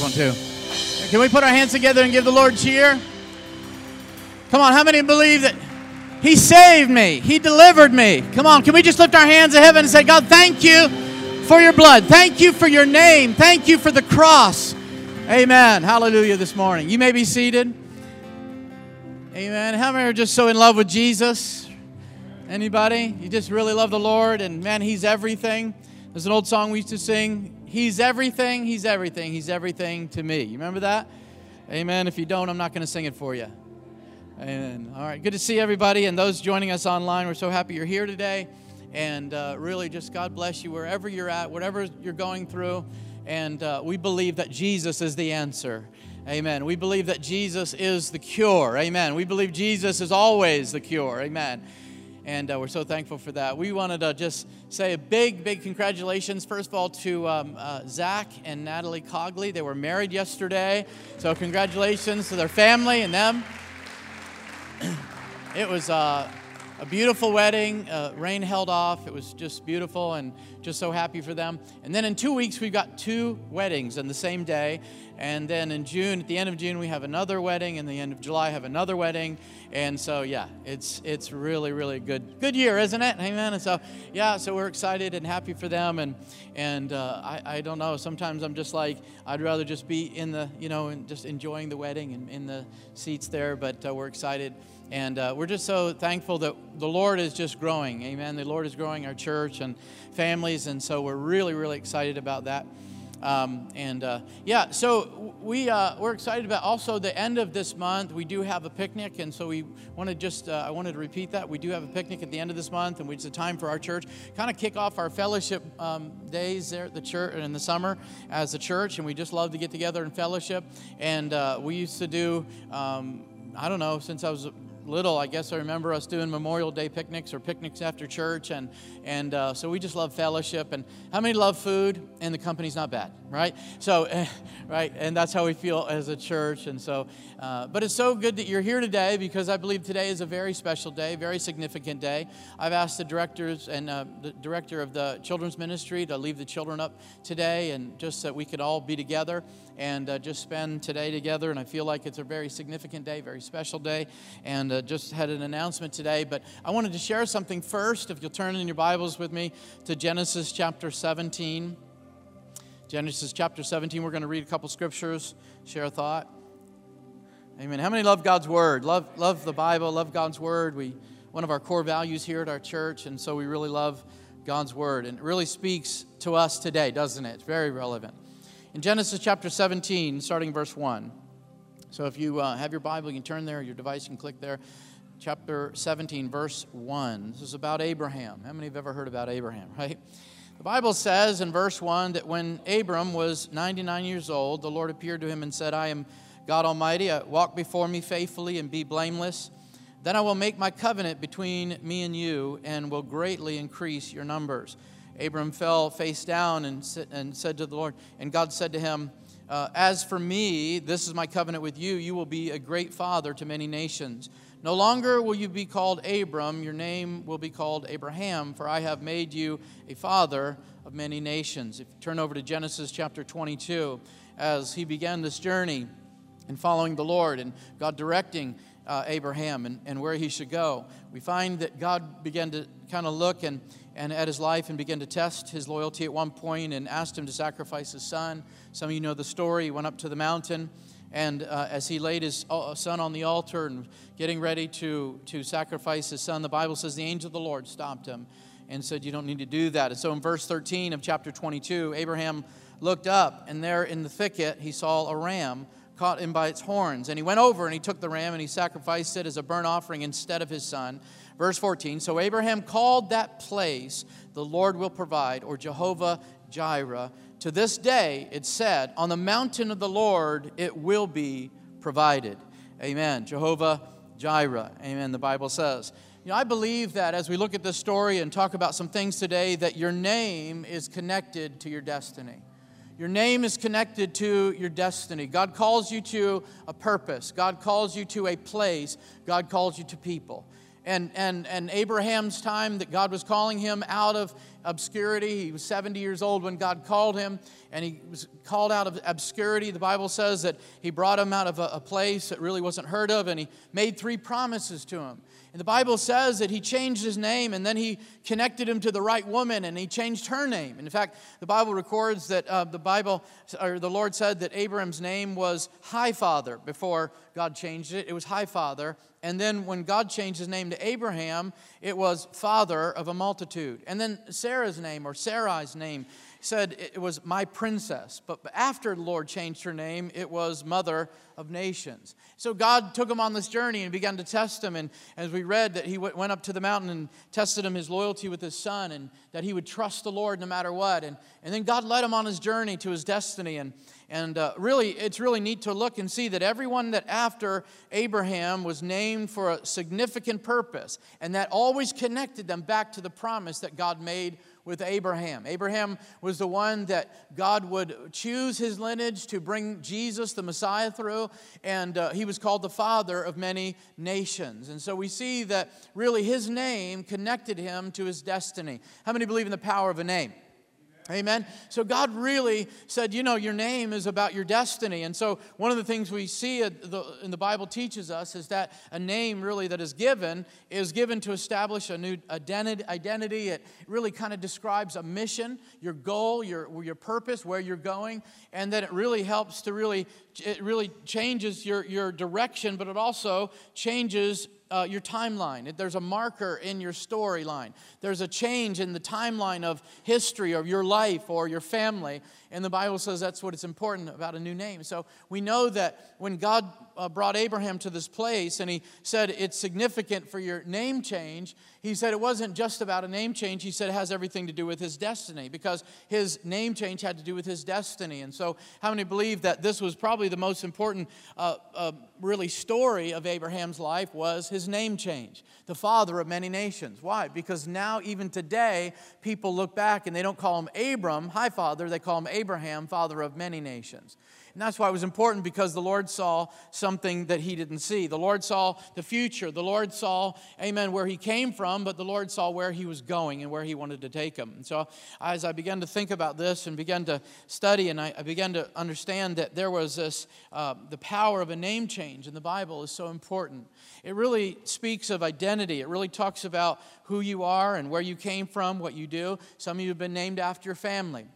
One, too. Can we put our hands together and give the Lord cheer? Come on, how many believe that He saved me? He delivered me. Come on, can we just lift our hands to heaven and say, God, thank you for your blood. Thank you for your name. Thank you for the cross. Amen. Hallelujah this morning. You may be seated. Amen. How many are just so in love with Jesus? Anybody? You just really love the Lord and man, He's everything. There's an old song we used to sing. He's everything, He's everything, He's everything to me. You remember that? Amen. If you don't, I'm not going to sing it for you. Amen. All right. Good to see everybody and those joining us online. We're so happy you're here today. And uh, really, just God bless you wherever you're at, whatever you're going through. And uh, we believe that Jesus is the answer. Amen. We believe that Jesus is the cure. Amen. We believe Jesus is always the cure. Amen. And uh, we're so thankful for that. We wanted to just say a big, big congratulations, first of all, to um, uh, Zach and Natalie Cogley. They were married yesterday. So, congratulations to their family and them. it was. Uh, a beautiful wedding. Uh, rain held off. It was just beautiful and just so happy for them. And then in two weeks, we've got two weddings on the same day. And then in June, at the end of June, we have another wedding. And the end of July, have another wedding. And so, yeah, it's it's really really good good year, isn't it? Amen. And so, yeah, so we're excited and happy for them. And and uh, I I don't know. Sometimes I'm just like I'd rather just be in the you know and just enjoying the wedding and in the seats there. But uh, we're excited. And uh, we're just so thankful that the Lord is just growing. Amen. The Lord is growing our church and families. And so we're really, really excited about that. Um, and uh, yeah, so we, uh, we're excited about also the end of this month. We do have a picnic. And so we want to just, uh, I wanted to repeat that. We do have a picnic at the end of this month. And it's a time for our church kind of kick off our fellowship um, days there at the church in the summer as a church. And we just love to get together and fellowship. And uh, we used to do, um, I don't know, since I was little, I guess I remember us doing Memorial Day picnics or picnics after church, and and uh, so we just love fellowship. And how many love food? And the company's not bad, right? So, right, and that's how we feel as a church. And so, uh, but it's so good that you're here today because I believe today is a very special day, very significant day. I've asked the directors and uh, the director of the children's ministry to leave the children up today, and just that we could all be together and uh, just spend today together. And I feel like it's a very significant day, very special day, and uh, just had an announcement today. But I wanted to share something first. If you'll turn in your Bibles with me to Genesis chapter 17. Genesis chapter 17, we're going to read a couple scriptures, share a thought. Amen. How many love God's word? Love, love the Bible, love God's word. We, one of our core values here at our church, and so we really love God's word. And it really speaks to us today, doesn't it? It's very relevant. In Genesis chapter 17, starting verse 1. So if you uh, have your Bible, you can turn there, your device, you can click there. Chapter 17, verse 1. This is about Abraham. How many have ever heard about Abraham, right? The Bible says in verse 1 that when Abram was 99 years old, the Lord appeared to him and said, I am God Almighty. Uh, walk before me faithfully and be blameless. Then I will make my covenant between me and you and will greatly increase your numbers. Abram fell face down and, and said to the Lord, and God said to him, uh, As for me, this is my covenant with you, you will be a great father to many nations. No longer will you be called Abram, your name will be called Abraham, for I have made you a father of many nations. If you turn over to Genesis chapter 22, as he began this journey in following the Lord and God directing uh, Abraham and, and where he should go, we find that God began to kind of look and and at his life and began to test his loyalty at one point and asked him to sacrifice his son. Some of you know the story. He went up to the mountain, and uh, as he laid his uh, son on the altar and getting ready to, to sacrifice his son, the Bible says the angel of the Lord stopped him and said, You don't need to do that. And so in verse 13 of chapter 22, Abraham looked up, and there in the thicket he saw a ram caught him by its horns. And he went over and he took the ram and he sacrificed it as a burnt offering instead of his son. Verse 14 So Abraham called that place, the Lord will provide, or Jehovah Jireh. To this day, it said, On the mountain of the Lord it will be provided. Amen. Jehovah Jireh. Amen. The Bible says. You know, I believe that as we look at this story and talk about some things today, that your name is connected to your destiny. Your name is connected to your destiny. God calls you to a purpose. God calls you to a place. God calls you to people. and, and, and Abraham's time that God was calling him out of obscurity. He was 70 years old when God called him, and he was called out of obscurity. The Bible says that he brought him out of a, a place that really wasn't heard of, and he made three promises to him. And the Bible says that he changed his name and then he connected him to the right woman and he changed her name. And in fact, the Bible records that uh, the Bible, or the Lord said that Abraham's name was High Father before God changed it. It was High Father. And then when God changed his name to Abraham, it was Father of a multitude. And then Sarah's name or Sarai's name said it was my princess. But after the Lord changed her name, it was mother of nations. So God took him on this journey and began to test him. And as we read, that he went up to the mountain and tested him his loyalty with his son and that he would trust the Lord no matter what. And, and then God led him on his journey to his destiny. And, and uh, really, it's really neat to look and see that everyone that after Abraham was named for a significant purpose, and that always connected them back to the promise that God made with Abraham. Abraham was the one that God would choose his lineage to bring Jesus, the Messiah, through, and uh, he was called the father of many nations. And so we see that really his name connected him to his destiny. How many believe in the power of a name? Amen. So God really said, you know, your name is about your destiny. And so one of the things we see in the Bible teaches us is that a name really that is given is given to establish a new identity. It really kind of describes a mission, your goal, your, your purpose, where you're going. And then it really helps to really, it really changes your, your direction, but it also changes uh, your timeline. There's a marker in your storyline. There's a change in the timeline of history of your life or your family. And the Bible says that's what is important about a new name. So we know that when God uh, brought Abraham to this place and he said it's significant for your name change, he said it wasn't just about a name change. He said it has everything to do with his destiny because his name change had to do with his destiny. And so, how many believe that this was probably the most important, uh, uh, really, story of Abraham's life was his name change, the father of many nations? Why? Because now, even today, people look back and they don't call him Abram, high father, they call him Abraham, father of many nations. And that's why it was important because the Lord saw something that he didn't see. The Lord saw the future. The Lord saw, amen, where he came from, but the Lord saw where he was going and where he wanted to take him. And so as I began to think about this and began to study, and I, I began to understand that there was this, uh, the power of a name change in the Bible is so important. It really speaks of identity. It really talks about who you are and where you came from, what you do. Some of you have been named after your family.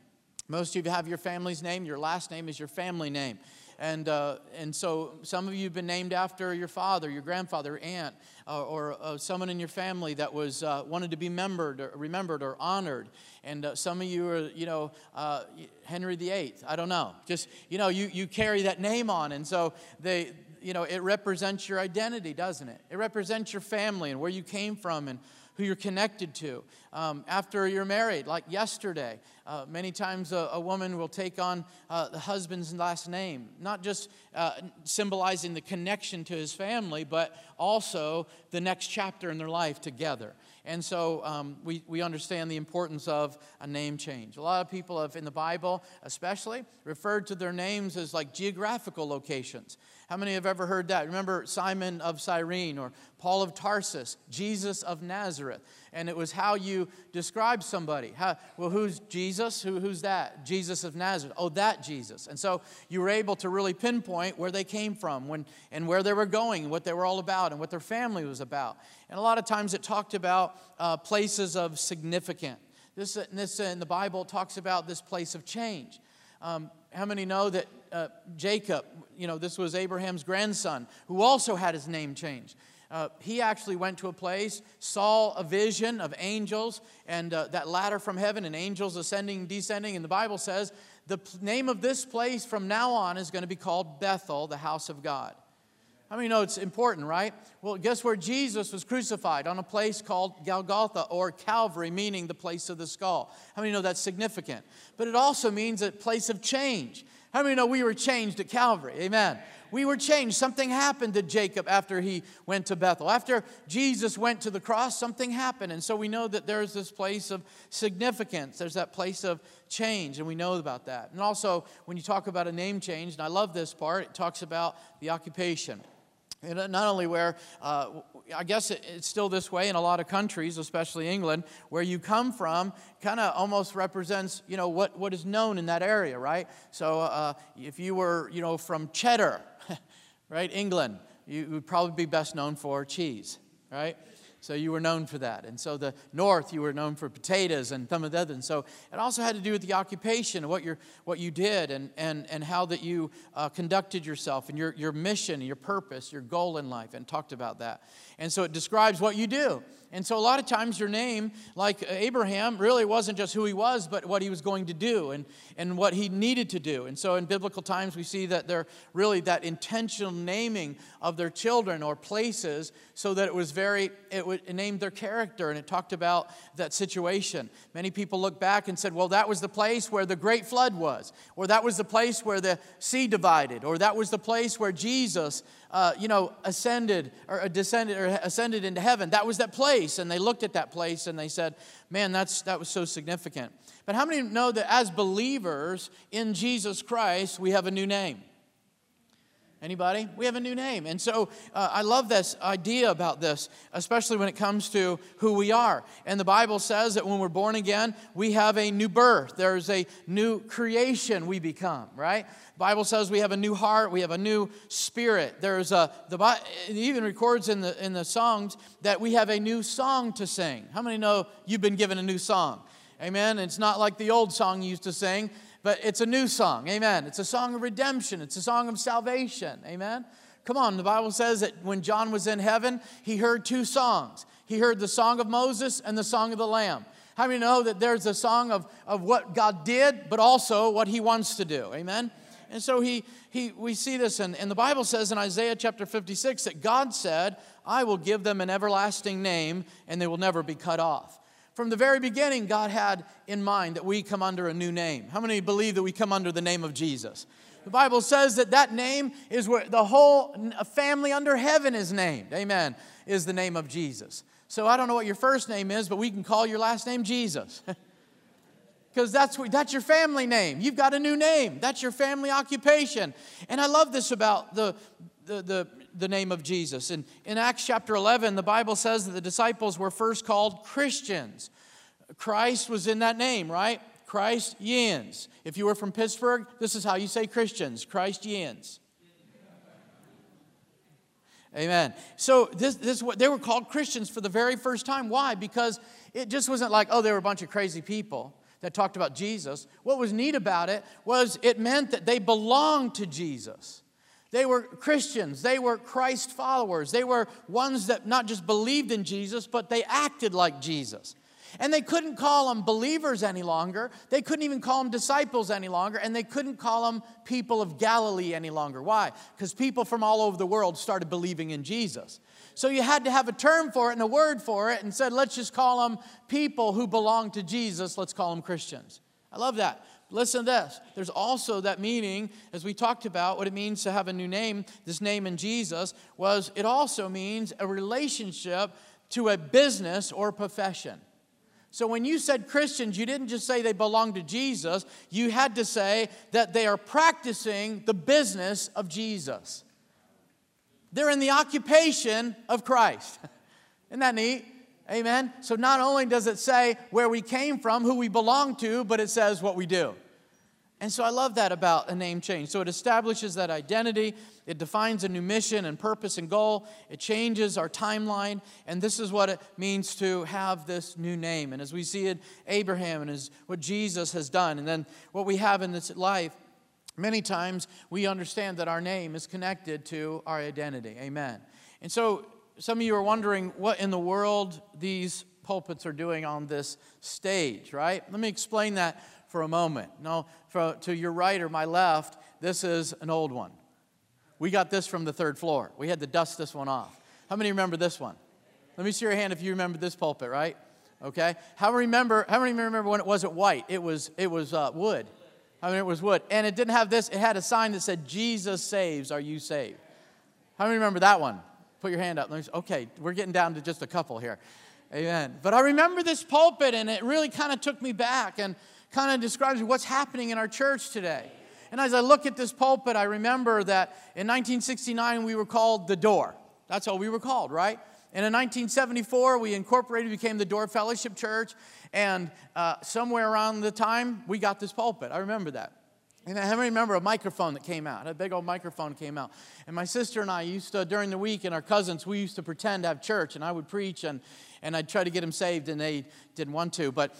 Most of you have your family's name, your last name is your family name. And, uh, and so some of you have been named after your father, your grandfather, aunt, uh, or uh, someone in your family that was uh, wanted to be remembered or, remembered or honored. And uh, some of you are, you know, uh, Henry VIII. I don't know. Just, you know, you, you carry that name on. And so they, you know, it represents your identity, doesn't it? It represents your family and where you came from and who you're connected to. Um, after you're married, like yesterday, uh, many times a, a, woman will take on uh, the husband's last name, not just uh, symbolizing the connection to his family, but also the next chapter in their life together. And so um, we, we understand the importance of a name change. A lot of people have, in the Bible especially, referred to their names as like geographical locations. How many have ever heard that? Remember Simon of Cyrene or Paul of Tarsus, Jesus of Nazareth. And it was how you describe somebody. How, well, who's Jesus? Who, who's that? Jesus of Nazareth. Oh, that Jesus. And so you were able to really pinpoint where they came from when, and where they were going, and what they were all about, and what their family was about. And a lot of times it talked about uh, places of significance. This, this in the Bible talks about this place of change. Um, how many know that uh, Jacob, you know, this was Abraham's grandson, who also had his name changed. Uh, he actually went to a place, saw a vision of angels and uh, that ladder from heaven and angels ascending and descending. And the Bible says the name of this place from now on is going to be called Bethel, the house of God. How many know it's important, right? Well, guess where Jesus was crucified? On a place called Golgotha or Calvary, meaning the place of the skull. How many know that's significant? But it also means a place of change. How many know we were changed at Calvary? Amen. We were changed. Something happened to Jacob after he went to Bethel. After Jesus went to the cross, something happened. And so we know that there's this place of significance. There's that place of change, and we know about that. And also, when you talk about a name change, and I love this part, it talks about the occupation. And not only where, uh, I guess it's still this way in a lot of countries, especially England, where you come from kind of almost represents, you know, what, what is known in that area, right? So uh, if you were, you know, from Cheddar, right, England, you would probably be best known for cheese, right? So you were known for that. And so the north, you were known for potatoes and some of the other. And so it also had to do with the occupation, what, you what you did, and, and, and how that you uh, conducted yourself, and your, your mission, your purpose, your goal in life, and talked about that. And so it describes what you do. And so a lot of times your name, like Abraham, really wasn't just who he was, but what he was going to do and, and what he needed to do. And so in biblical times, we see that they're really that intentional naming of their children or places so that it was very, it, it named their character and it talked about that situation. Many people look back and said, well, that was the place where the great flood was, or that was the place where the sea divided, or that was the place where Jesus uh, you know, ascended or descended or ascended into heaven. That was that place. And they looked at that place and they said, man, that's, that was so significant. But how many know that as believers in Jesus Christ, we have a new name? Anybody? We have a new name. And so uh, I love this idea about this, especially when it comes to who we are. And the Bible says that when we're born again, we have a new birth. There's a new creation we become, right? The Bible says we have a new heart, we have a new spirit. There's a, the, it even records in the, in the songs that we have a new song to sing. How many know you've been given a new song? Amen. It's not like the old song you used to sing but it's a new song. Amen. It's a song of redemption, it's a song of salvation. Amen. Come on, the Bible says that when John was in heaven, he heard two songs. He heard the song of Moses and the song of the Lamb. How many know that there's a song of, of what God did, but also what he wants to do? Amen. And so he, he, we see this, and, and the Bible says in Isaiah chapter 56 that God said, I will give them an everlasting name, and they will never be cut off. From the very beginning, God had in mind that we come under a new name. How many believe that we come under the name of Jesus? The Bible says that that name is where the whole family under heaven is named. Amen. Is the name of Jesus. So I don't know what your first name is, but we can call your last name Jesus. Because that's, that's your family name. You've got a new name. That's your family occupation. And I love this about the, the, the the name of Jesus. And in Acts chapter 11, the Bible says that the disciples were first called Christians. Christ was in that name, right? Christ Yins. If you were from Pittsburgh, this is how you say Christians Christ Yins. Amen. So this, this they were called Christians for the very first time. Why? Because it just wasn't like, oh, they were a bunch of crazy people that talked about Jesus. What was neat about it was it meant that they belonged to Jesus. They were Christians. They were Christ followers. They were ones that not just believed in Jesus, but they acted like Jesus. And they couldn't call them believers any longer. They couldn't even call them disciples any longer. And they couldn't call them people of Galilee any longer. Why? Because people from all over the world started believing in Jesus. So you had to have a term for it and a word for it and said, let's just call them people who belong to Jesus. Let's call them Christians. I love that. Listen to this. There's also that meaning, as we talked about, what it means to have a new name. This name in Jesus was, it also means a relationship to a business or profession. So when you said Christians, you didn't just say they belong to Jesus, you had to say that they are practicing the business of Jesus. They're in the occupation of Christ. Isn't that neat? Amen. So not only does it say where we came from, who we belong to, but it says what we do. And so I love that about a name change. So it establishes that identity, it defines a new mission and purpose and goal, it changes our timeline, and this is what it means to have this new name. And as we see it, Abraham and as what Jesus has done, and then what we have in this life, many times we understand that our name is connected to our identity. Amen. And so some of you are wondering what in the world these pulpits are doing on this stage, right? Let me explain that for a moment. No, for, to your right or my left, this is an old one. We got this from the third floor. We had to dust this one off. How many remember this one? Let me see your hand if you remember this pulpit, right? Okay. How many remember? How many remember when it wasn't white? It was it was uh, wood. I mean, it was wood, and it didn't have this. It had a sign that said "Jesus saves." Are you saved? How many remember that one? Put your hand up. Okay, we're getting down to just a couple here. Amen. But I remember this pulpit, and it really kind of took me back and kind of describes what's happening in our church today. And as I look at this pulpit, I remember that in 1969 we were called the Door. That's all we were called, right? And in 1974, we incorporated, became the Door Fellowship Church. And uh, somewhere around the time, we got this pulpit. I remember that. And I remember a microphone that came out. A big old microphone came out. And my sister and I used to, during the week, and our cousins, we used to pretend to have church. And I would preach, and, and I'd try to get them saved, and they didn't want to. But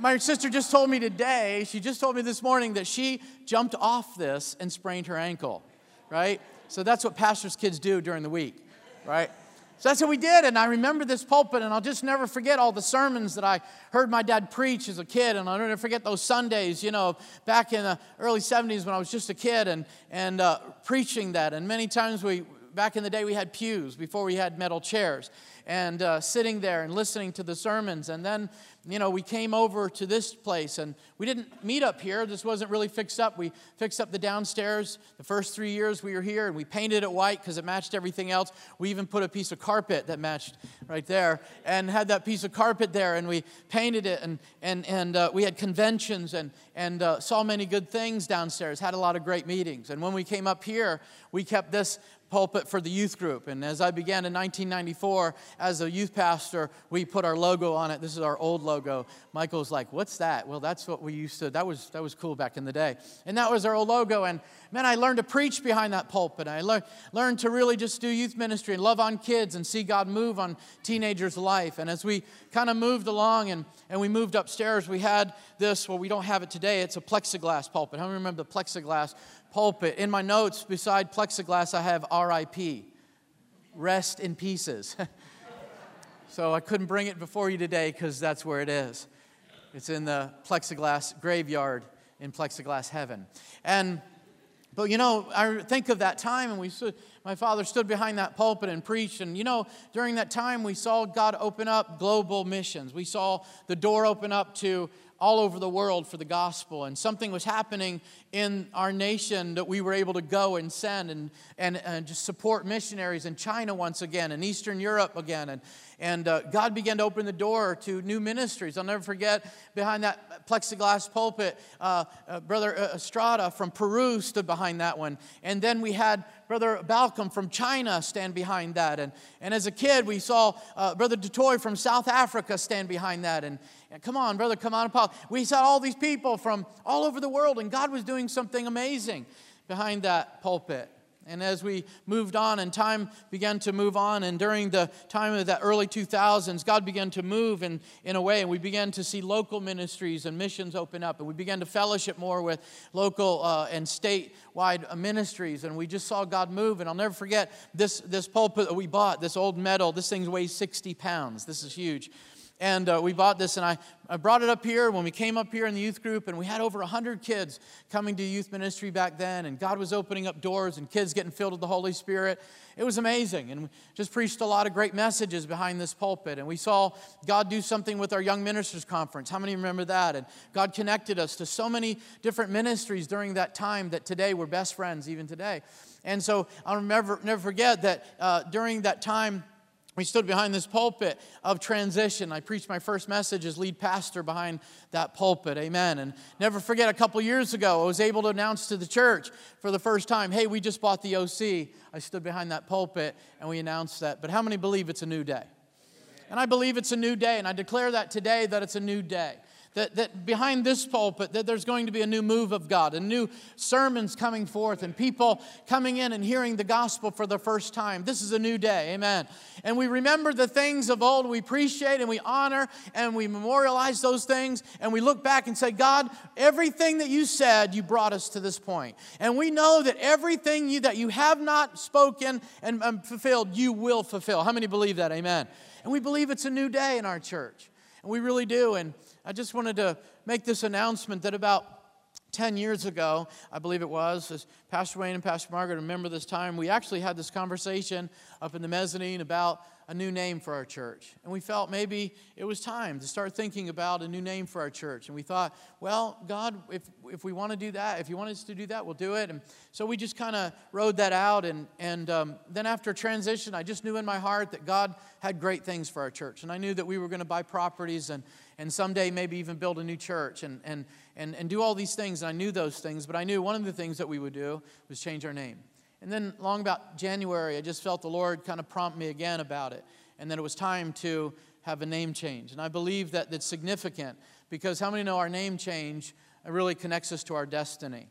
my sister just told me today, she just told me this morning that she jumped off this and sprained her ankle, right? So that's what pastors' kids do during the week, right? So that's what we did. And I remember this pulpit, and I'll just never forget all the sermons that I heard my dad preach as a kid. And I'll never forget those Sundays, you know, back in the early 70s when I was just a kid and, and uh, preaching that. And many times we, back in the day, we had pews before we had metal chairs and uh, sitting there and listening to the sermons. And then, you know, we came over to this place and we didn't meet up here. This wasn't really fixed up. We fixed up the downstairs the first three years we were here and we painted it white because it matched everything else. We even put a piece of carpet that matched right there and had that piece of carpet there and we painted it and, and, and uh, we had conventions and, and uh, saw many good things downstairs, had a lot of great meetings. And when we came up here, we kept this pulpit for the youth group. And as I began in 1994 as a youth pastor, we put our logo on it. This is our old logo. Michael's like, "What's that?" Well, that's what we used to. That was that was cool back in the day. And that was our old logo. And man, I learned to preach behind that pulpit. I le- learned to really just do youth ministry and love on kids and see God move on teenagers' life. And as we kind of moved along and, and we moved upstairs, we had this. Well, we don't have it today. It's a plexiglass pulpit. How many remember the plexiglass pulpit. In my notes, beside plexiglass, I have RIP, rest in pieces. so I couldn't bring it before you today because that's where it is. It's in the plexiglass graveyard in plexiglass heaven. And but you know, I think of that time, and we my father stood behind that pulpit and preached. And you know, during that time, we saw God open up global missions. We saw the door open up to all over the world for the gospel. And something was happening in our nation that we were able to go and send and, and, and just support missionaries in China once again, and Eastern Europe again. And, and uh, God began to open the door to new ministries. I'll never forget behind that plexiglass pulpit, uh, uh, Brother uh, Estrada from Peru stood behind that one. And then we had Brother Balcom from China stand behind that. And, and as a kid, we saw uh, Brother Du Toit from South Africa stand behind that. And, and come on, brother, come on, Paul. We saw all these people from all over the world, and God was doing something amazing behind that pulpit. And as we moved on and time began to move on, and during the time of the early 2000s, God began to move in, in a way, and we began to see local ministries and missions open up, and we began to fellowship more with local uh, and statewide ministries, and we just saw God move. And I'll never forget this, this pulpit that we bought, this old metal, this thing weighs 60 pounds. This is huge and uh, we bought this and I, I brought it up here when we came up here in the youth group and we had over 100 kids coming to youth ministry back then and god was opening up doors and kids getting filled with the holy spirit. It was amazing and we just preached a lot of great messages behind this pulpit and we saw god do something with our young ministers conference. How many remember that? And god connected us to so many different ministries during that time that today we're best friends even today. And so i'll never, never forget that uh, during that time we stood behind this pulpit of transition. I preached my first message as lead pastor behind that pulpit. Amen. And never forget, a couple years ago, I was able to announce to the church for the first time, hey, we just bought the OC. I stood behind that pulpit and we announced that. But how many believe it's a new day? And I believe it's a new day, and I declare that today that it's a new day that, that behind this pulpit that there's going to be a new move of god and new sermons coming forth and people coming in and hearing the gospel for the first time. This is a new day amen. And we remember the things of old we appreciate and we honor and we memorialize those things and we look back and say god everything that you said you brought us to this point. And we know that everything you, that you have not spoken and, and fulfilled you will fulfill. How many believe that? Amen. And we believe it's a new day in our church and we really do. And I just wanted to make this announcement that about 10 years ago, I believe it was, as Pastor Wayne and Pastor Margaret remember this time, we actually had this conversation up in the mezzanine about a new name for our church. And we felt maybe it was time to start thinking about a new name for our church. And we thought, well, God, if, if we want to do that, if you want us to do that, we'll do it. And so we just kind of rode that out. And, and um, then after transition, I just knew in my heart that God had great things for our church. And I knew that we were going to buy properties and, and someday maybe even build a new church and, and, and, and do all these things. And I knew those things, but I knew one of the things that we would do was change our name. And then, long about January, I just felt the Lord kind of prompt me again about it. And then it was time to have a name change. And I believe that that's significant because how many know our name change really connects us to our destiny?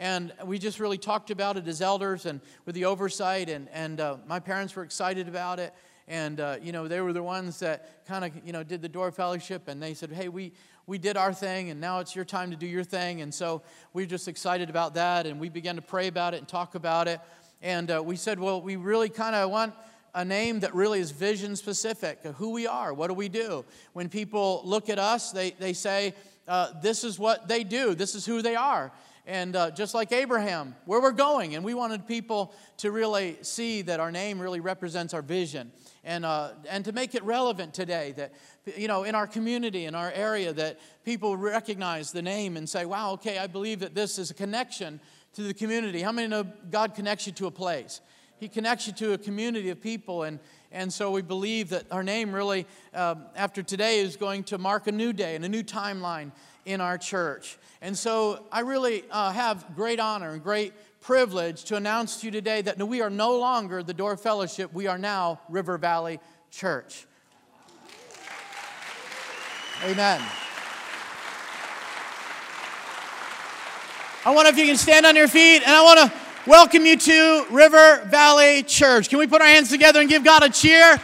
And we just really talked about it as elders and with the oversight, and, and uh, my parents were excited about it. And, uh, you know, they were the ones that kind of, you know, did the door fellowship, and they said, hey, we, we did our thing, and now it's your time to do your thing. And so we were just excited about that, and we began to pray about it and talk about it. And uh, we said, well, we really kind of want a name that really is vision specific who we are, what do we do? When people look at us, they, they say, uh, this is what they do, this is who they are. And uh, just like Abraham, where we're going. And we wanted people to really see that our name really represents our vision. And, uh, and to make it relevant today, that, you know, in our community, in our area, that people recognize the name and say, wow, okay, I believe that this is a connection to the community. How many know God connects you to a place? He connects you to a community of people. And, and so we believe that our name really, um, after today, is going to mark a new day and a new timeline in our church. And so I really uh, have great honor and great privilege to announce to you today that we are no longer the Door Fellowship, we are now River Valley Church. Amen. I wonder if you can stand on your feet, and I want to welcome you to River Valley Church. Can we put our hands together and give God a cheer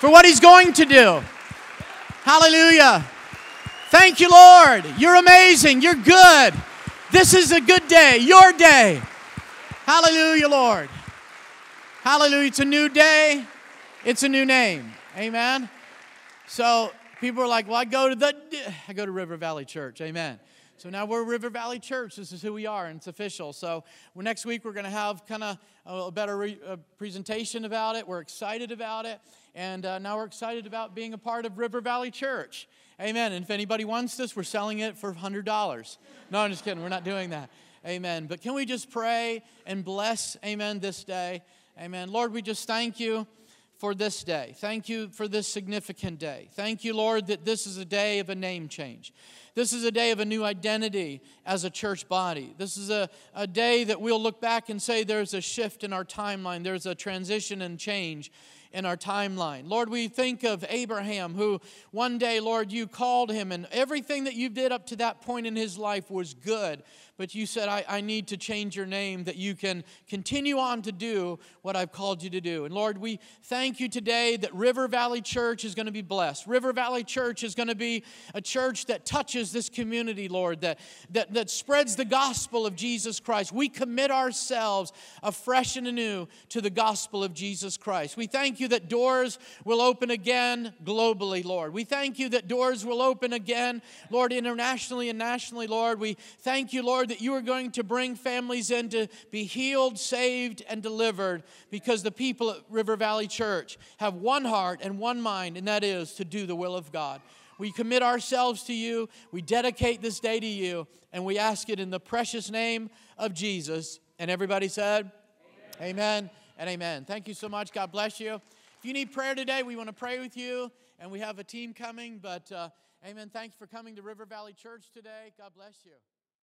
for what He's going to do? Hallelujah. Thank you, Lord. You're amazing. You're good. This is a good day, your day. Hallelujah, Lord. Hallelujah. It's a new day, it's a new name. Amen. So people are like, well, I go to the I go to River Valley Church. Amen. So now we're River Valley Church. This is who we are, and it's official. So well, next week we're going to have kind of a better re- a presentation about it. We're excited about it, and uh, now we're excited about being a part of River Valley Church. Amen. And if anybody wants this, we're selling it for $100. No, I'm just kidding. We're not doing that. Amen. But can we just pray and bless, amen, this day? Amen. Lord, we just thank you for this day. Thank you for this significant day. Thank you, Lord, that this is a day of a name change. This is a day of a new identity as a church body. This is a, a day that we'll look back and say there's a shift in our timeline, there's a transition and change in our timeline. Lord, we think of Abraham, who one day, Lord, you called him, and everything that you did up to that point in his life was good but you said, I, I need to change your name that you can continue on to do what I've called you to do. And Lord, we thank you today that River Valley Church is going to be blessed. River Valley Church is going to be a church that touches this community, Lord, that, that, that spreads the gospel of Jesus Christ. We commit ourselves afresh and anew to the gospel of Jesus Christ. We thank you that doors will open again globally, Lord. We thank you that doors will open again, Lord, internationally and nationally, Lord. We thank you, Lord Lord, that you are going to bring families in to be healed, saved, and delivered because the people at River Valley Church have one heart and one mind, and that is to do the will of God. We commit ourselves to you, we dedicate this day to you, and we ask it in the precious name of Jesus. And everybody said, Amen, amen and amen. Thank you so much. God bless you. If you need prayer today, we want to pray with you, and we have a team coming. But, uh, amen. Thanks for coming to River Valley Church today. God bless you.